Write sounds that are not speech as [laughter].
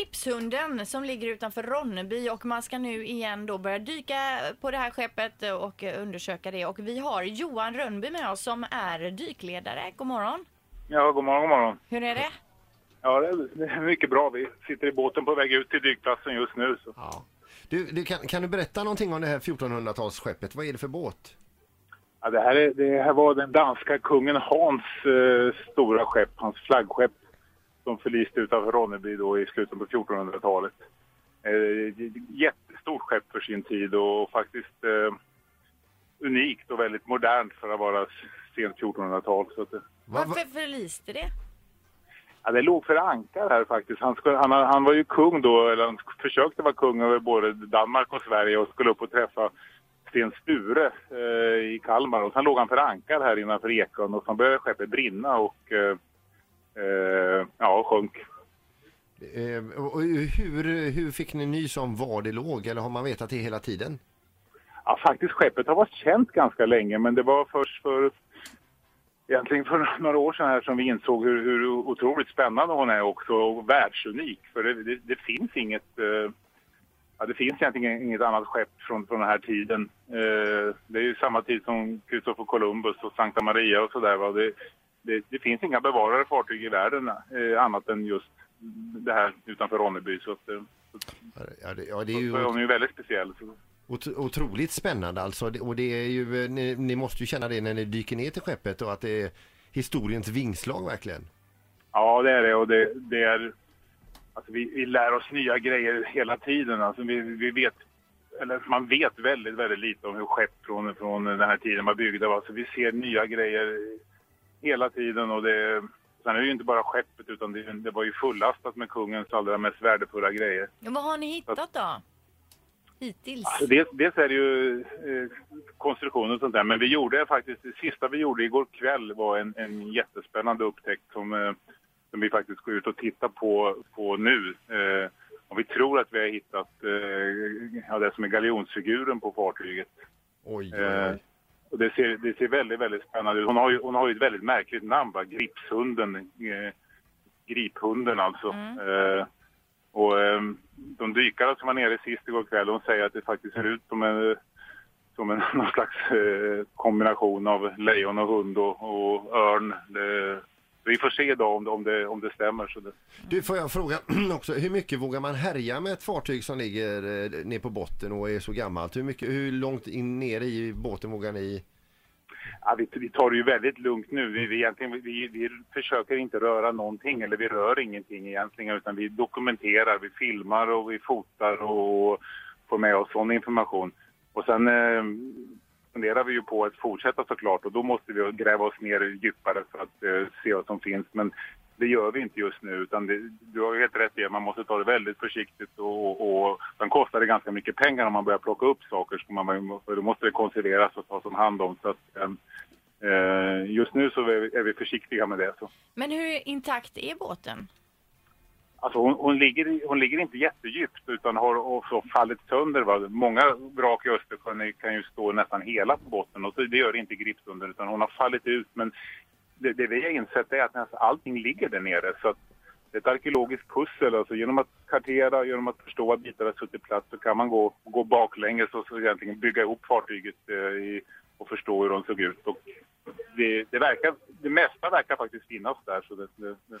Gripshunden som ligger utanför Ronneby och man ska nu igen då börja dyka på det här skeppet och undersöka det. Och vi har Johan Rönnby med oss som är dykledare. God morgon! Ja, god morgon, god morgon. Hur är det? Ja, det är, det är mycket bra. Vi sitter i båten på väg ut till dykplatsen just nu. Så. Ja. Du, du kan, kan du berätta någonting om det här 1400-talsskeppet? Vad är det för båt? Ja, det, här är, det här var den danska kungen Hans eh, stora skepp, hans flaggskepp, som förliste utanför Ronneby då i slutet på 1400-talet. Eh, jättestort skepp för sin tid och faktiskt eh, unikt och väldigt modernt för att vara sent 1400-tal. Så att det, Va, va, Varför förliste det? Ja, det låg för ankar här faktiskt. Han, skulle, han, han var ju kung då, eller han försökte vara kung över både Danmark och Sverige och skulle upp och träffa Sten Sture eh, i Kalmar. Och sen låg han för ankar här innanför Ekön och sen började skeppet brinna och eh, eh, sjönk. eh, och hur, hur fick ni nys om var det låg? Eller har man vetat det hela tiden? Ja, faktiskt skeppet har varit känt ganska länge men det var först för egentligen för [laughs] några år sedan här som vi insåg hur, hur otroligt spännande hon är också och världsunik. För det, det, det finns inget eh, Ja, det finns egentligen inget annat skepp från, från den här tiden. Eh, det är ju samma tid som Christopher Columbus och Santa Maria och sådär. Det, det, det finns inga bevarade fartyg i världen eh, annat än just det här utanför Ronneby. Så, att, eh, så, Ja, det, ja, det är så, ju så är hon ju väldigt speciell. Så. ot- otroligt spännande alltså. Och det är ju, eh, ni, ni måste ju känna det när ni dyker ner till skeppet och att det är historiens vingslag verkligen. Ja, det är det. Och det, det är, alltså vi, vi lär oss nya grejer hela tiden. Alltså vi, vi vet, eller man vet väldigt, väldigt lite om hur skepp från, från den här tiden var byggda. Alltså vi ser nya grejer hela tiden. Och det, sen är det ju inte bara skeppet utan det, det var ju fullastat med kungens allra mest värdefulla grejer. Ja, vad har ni hittat då? Hittills? Alltså dels, dels är det ju eh, konstruktionen och sånt där, men vi gjorde faktiskt, det sista vi gjorde igår kväll var en, en jättespännande upptäckt som, eh, som vi faktiskt går ut och tittar på, på nu. Eh, och vi tror att vi har hittat eh, ja, det som är galjonsfiguren på fartyget. Oj, oj, Eh, oj. Och det ser, det ser väldigt, väldigt spännande ut. Hon har ju, hon har ju ett väldigt märkligt namn, va? Gripshunden. Eh, griphunden alltså. Eh, och eh, de dykare som var nere sist igår kväll, de säger att det faktiskt ser ut som en, som en [laughs] någon slags eh, kombination av lejon och hund och, och örn. Det, vi får se då om det, om det, om det stämmer. Så det, Du, får jag fråga [clears throat] också, hur mycket vågar man härja med ett fartyg som ligger eh, ner på botten och är så gammalt? Hur, mycket, hur långt in ner i båten vågar ni? Ja, vi, vi tar det ju väldigt lugnt nu. Vi, vi, vi, vi försöker inte röra någonting, eller vi rör ingenting egentligen, utan vi dokumenterar, vi filmar och vi fotar och får med oss sån information. Och sen eh, funderar vi ju på att fortsätta såklart och då måste vi gräva oss ner djupare för att eh, se vad som finns. Men det gör vi inte just nu, utan det, du har helt rätt i att man måste ta det väldigt försiktigt och, och sen kostar det ganska mycket pengar om man börjar plocka upp saker, så man, för då måste det konserveras och tas om hand om. Så att, ehm, Eh, just nu så är vi, är vi försiktiga med det. Så. Men hur intakt är båten? Alltså hon, hon, ligger, hon ligger inte jättedjupt utan har också fallit sönder. Va? Många vrak i Östersjön kan ju stå nästan hela på botten och det gör inte Gripshunden utan hon har fallit ut. Men det, det vi har insett är att nästan allting ligger där nere. Så att det är ett arkeologiskt pussel. Alltså genom att kartera, genom att förstå var bitar har suttit plats så kan man gå, gå baklänges och så egentligen bygga ihop fartyget eh, i, och förstå hur de såg ut. Och det, det, verkar, det mesta verkar faktiskt finnas där. Så det, det, det,